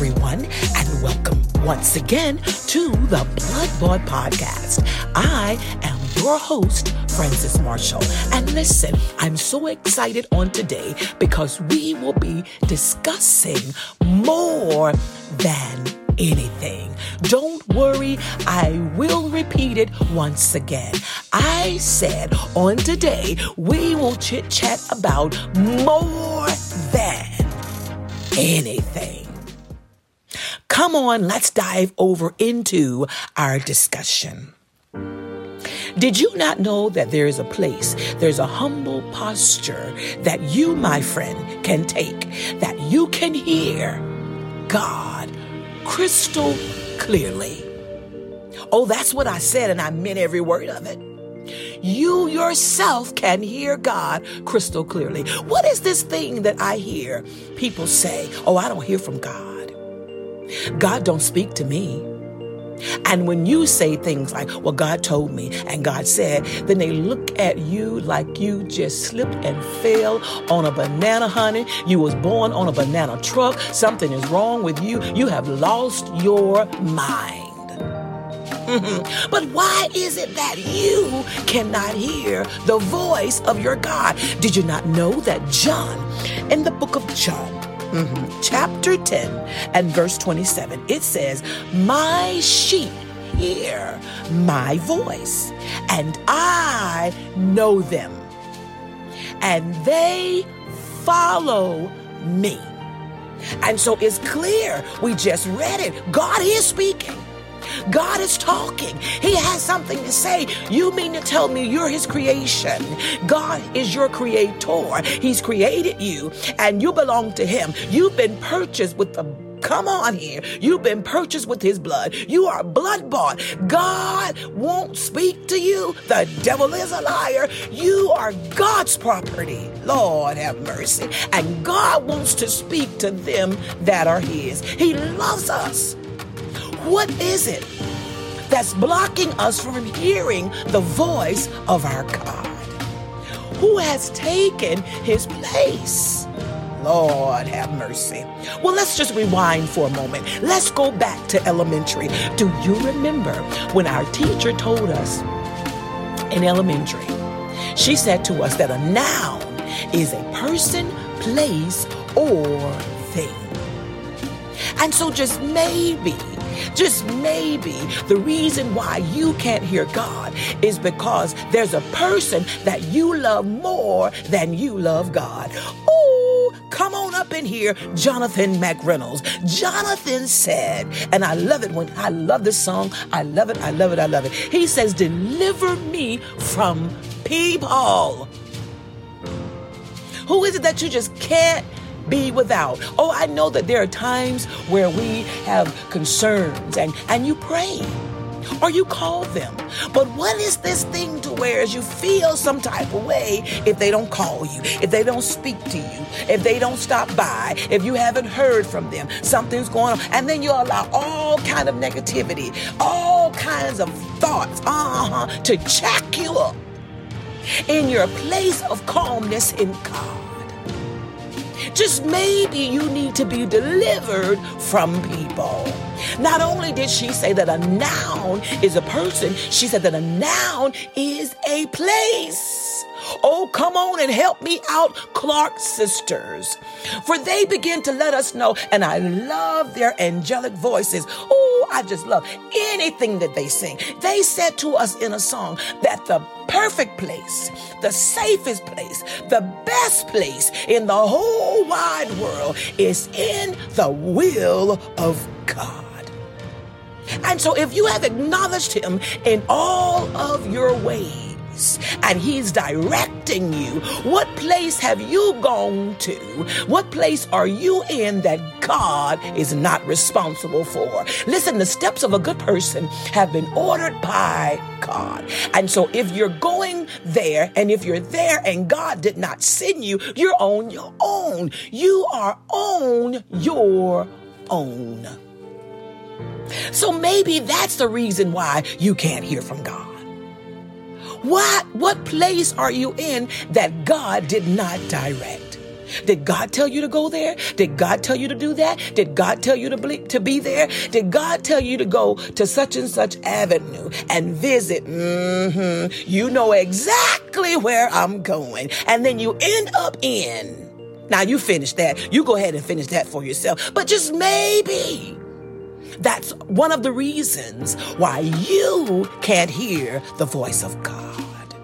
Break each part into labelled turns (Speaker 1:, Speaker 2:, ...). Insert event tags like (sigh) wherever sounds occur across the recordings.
Speaker 1: Everyone, and welcome once again to the Blood Bought Podcast. I am your host, Francis Marshall. And listen, I'm so excited on today because we will be discussing more than anything. Don't worry, I will repeat it once again. I said on today, we will chit chat about more than anything. Come on, let's dive over into our discussion. Did you not know that there is a place, there's a humble posture that you, my friend, can take, that you can hear God crystal clearly? Oh, that's what I said, and I meant every word of it. You yourself can hear God crystal clearly. What is this thing that I hear people say? Oh, I don't hear from God. God don't speak to me. And when you say things like, well, God told me and God said, then they look at you like you just slipped and fell on a banana, honey. You was born on a banana truck. Something is wrong with you. You have lost your mind. (laughs) but why is it that you cannot hear the voice of your God? Did you not know that John, in the book of John, Mm-hmm. Chapter 10 and verse 27, it says, My sheep hear my voice, and I know them, and they follow me. And so it's clear, we just read it. God is speaking. God is talking. He has something to say. You mean to tell me you're his creation? God is your creator. He's created you and you belong to him. You've been purchased with the Come on here. You've been purchased with his blood. You are blood bought. God won't speak to you. The devil is a liar. You are God's property. Lord have mercy. And God wants to speak to them that are his. He loves us. What is it that's blocking us from hearing the voice of our God? Who has taken his place? Lord have mercy. Well, let's just rewind for a moment. Let's go back to elementary. Do you remember when our teacher told us in elementary? She said to us that a noun is a person, place, or thing. And so, just maybe just maybe the reason why you can't hear God is because there's a person that you love more than you love God. Oh, come on up in here, Jonathan McReynolds. Jonathan said, and I love it when I love this song. I love it. I love it. I love it. He says, Deliver me from people. Who is it that you just can't be without. Oh, I know that there are times where we have concerns and, and you pray or you call them. But what is this thing to where as you feel some type of way if they don't call you, if they don't speak to you, if they don't stop by, if you haven't heard from them, something's going on, and then you allow all kind of negativity, all kinds of thoughts, uh-huh, to jack you up in your place of calmness in God. Just maybe you need to be delivered from people. Not only did she say that a noun is a person, she said that a noun is a place. Oh, come on and help me out, Clark sisters. For they begin to let us know, and I love their angelic voices. Oh, I just love anything that they sing. They said to us in a song that the perfect place, the safest place, the best place in the whole wide world is in the will of God. And so if you have acknowledged him in all of your ways, and He's directing you. What place have you gone to? What place are you in that God is not responsible for? Listen, the steps of a good person have been ordered by God. And so if you're going there and if you're there and God did not send you, you're on your own. You are on your own. So maybe that's the reason why you can't hear from God. What, what place are you in that God did not direct? Did God tell you to go there? Did God tell you to do that? Did God tell you to be, to be there? Did God tell you to go to such and such avenue and visit? Mm-hmm. You know exactly where I'm going. And then you end up in. Now you finish that. You go ahead and finish that for yourself. But just maybe. That's one of the reasons why you can't hear the voice of God.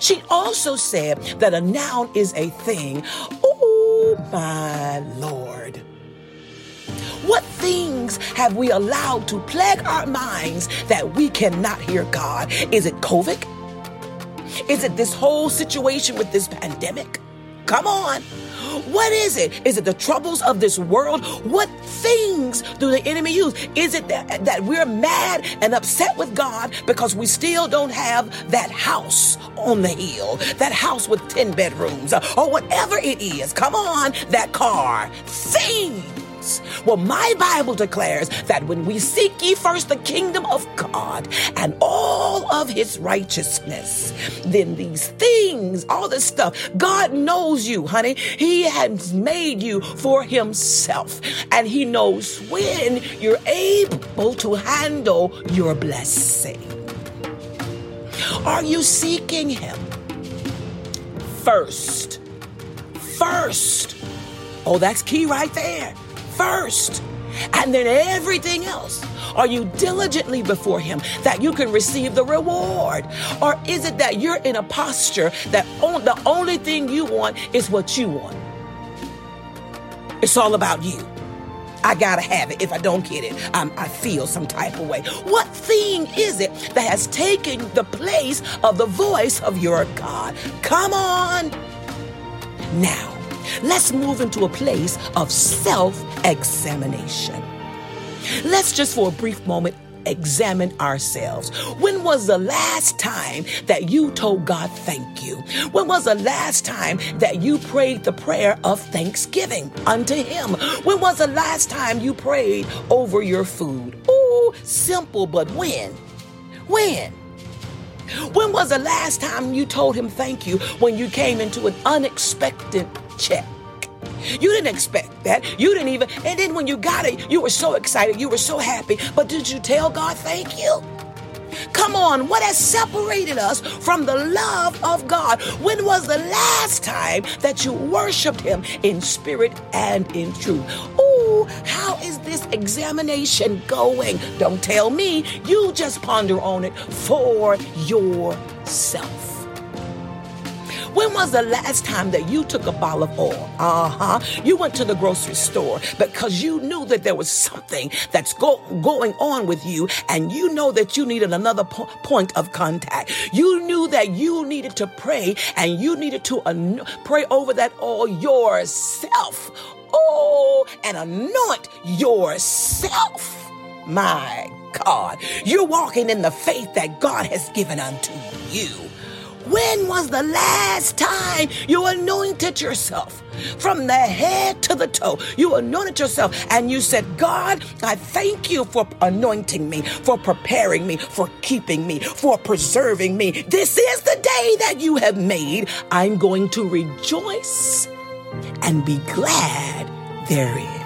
Speaker 1: She also said that a noun is a thing. Oh, my Lord. What things have we allowed to plague our minds that we cannot hear God? Is it COVID? Is it this whole situation with this pandemic? Come on. What is it? Is it the troubles of this world? What things do the enemy use? Is it that, that we're mad and upset with God because we still don't have that house on the hill, that house with 10 bedrooms, or whatever it is? Come on, that car. Things well, my Bible declares that when we seek ye first the kingdom of God and all of his righteousness, then these things, all this stuff, God knows you, honey. He has made you for himself, and he knows when you're able to handle your blessing. Are you seeking him first? First. Oh, that's key right there first and then everything else? Are you diligently before Him that you can receive the reward? Or is it that you're in a posture that on, the only thing you want is what you want? It's all about you. I gotta have it. If I don't get it, I'm, I feel some type of way. What thing is it that has taken the place of the voice of your God? Come on. Now, let's move into a place of self examination. Let's just for a brief moment examine ourselves. When was the last time that you told God thank you? When was the last time that you prayed the prayer of thanksgiving unto Him? When was the last time you prayed over your food? Ooh, simple, but when? When? When was the last time you told Him thank you when you came into an unexpected check? You didn't expect that. You didn't even, and then when you got it, you were so excited, you were so happy. But did you tell God thank you? Come on, what has separated us from the love of God? When was the last time that you worshiped Him in spirit and in truth? Ooh, how is this examination going? Don't tell me. You just ponder on it for yourself. When was the last time that you took a bottle of oil? Uh huh. You went to the grocery store because you knew that there was something that's go- going on with you, and you know that you needed another po- point of contact. You knew that you needed to pray and you needed to an- pray over that oil yourself. Oh, and anoint yourself. My God, you're walking in the faith that God has given unto you. When was the last time you anointed yourself? From the head to the toe, you anointed yourself and you said, God, I thank you for anointing me, for preparing me, for keeping me, for preserving me. This is the day that you have made. I'm going to rejoice and be glad therein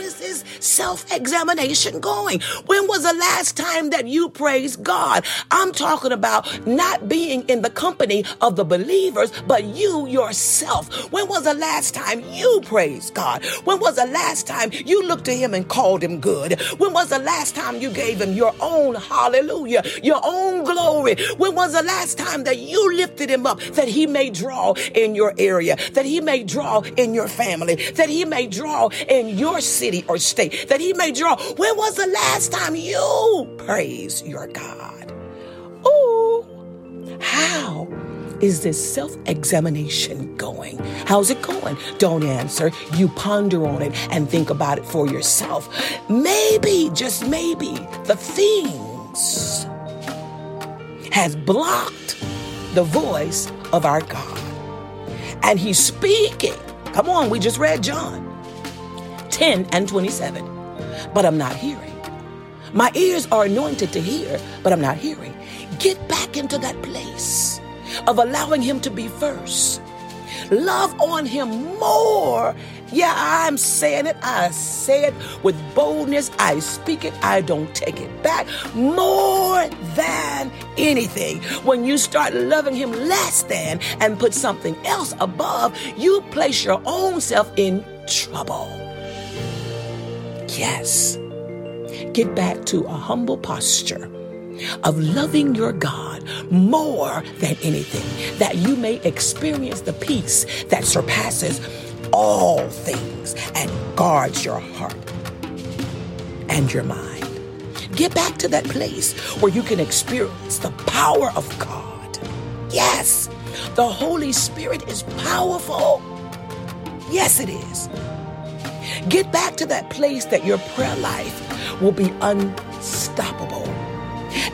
Speaker 1: self examination going? When was the last time that you praised God? I'm talking about not being in the company of the believers, but you yourself. When was the last time you praised God? When was the last time you looked to Him and called Him good? When was the last time you gave Him your own hallelujah, your own glory? When was the last time that you lifted Him up that He may draw in your area, that He may draw in your family, that He may draw in your city or state? that he may draw. When was the last time you praised your God? Ooh, how is this self examination going? How's it going? Don't answer. You ponder on it and think about it for yourself. Maybe, just maybe, the things has blocked the voice of our God. And he's speaking. Come on, we just read John. 10 and 27. But I'm not hearing. My ears are anointed to hear, but I'm not hearing. Get back into that place of allowing Him to be first. Love on him more. Yeah, I'm saying it. I say it with boldness. I speak it. I don't take it back. More than anything. When you start loving him less than and put something else above, you place your own self in trouble. Yes. Get back to a humble posture of loving your God more than anything, that you may experience the peace that surpasses all things and guards your heart and your mind. Get back to that place where you can experience the power of God. Yes, the Holy Spirit is powerful. Yes, it is. Get back to that place that your prayer life will be unstoppable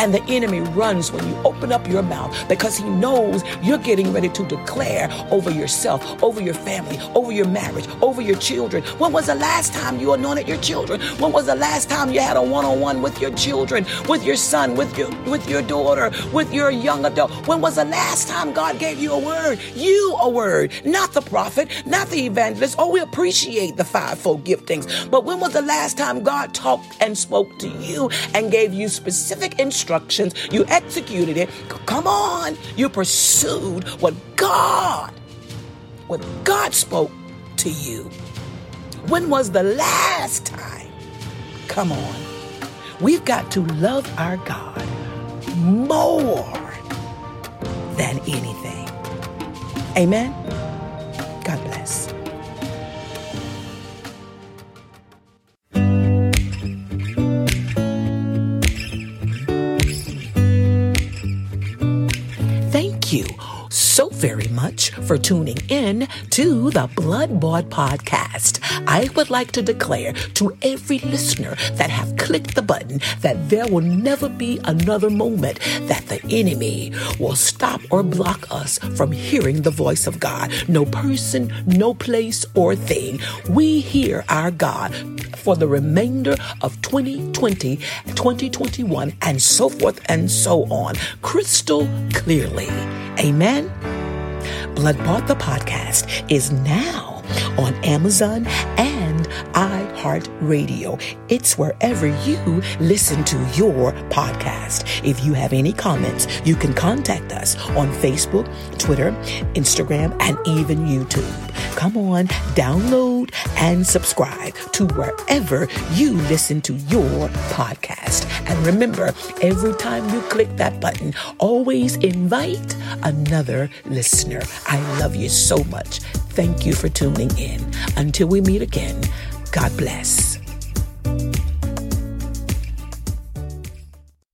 Speaker 1: and the enemy runs when you open up your mouth because he knows you're getting ready to declare over yourself, over your family, over your marriage, over your children. When was the last time you anointed your children? When was the last time you had a one-on-one with your children, with your son, with your with your daughter, with your young adult? When was the last time God gave you a word? You a word, not the prophet, not the evangelist. Oh, we appreciate the fivefold giftings. But when was the last time God talked and spoke to you and gave you specific instructions, you executed it. Come on, you pursued what God, what God spoke to you. When was the last time? Come on. We've got to love our God more than anything. Amen. You so very much for tuning in to the Blood podcast. I would like to declare to every listener that have clicked the button that there will never be another moment that the enemy will stop or block us from hearing the voice of God. No person, no place or thing. We hear our God for the remainder of 2020, 2021, and so forth and so on, crystal clearly. Amen. Blood Bought the podcast is now on Amazon and iHeartRadio. It's wherever you listen to your podcast. If you have any comments, you can contact us on Facebook, Twitter, Instagram, and even YouTube. Come on, download and subscribe to wherever you listen to your podcast. And remember, every time you click that button, always invite another listener. I love you so much. Thank you for tuning in. Until we meet again, God bless.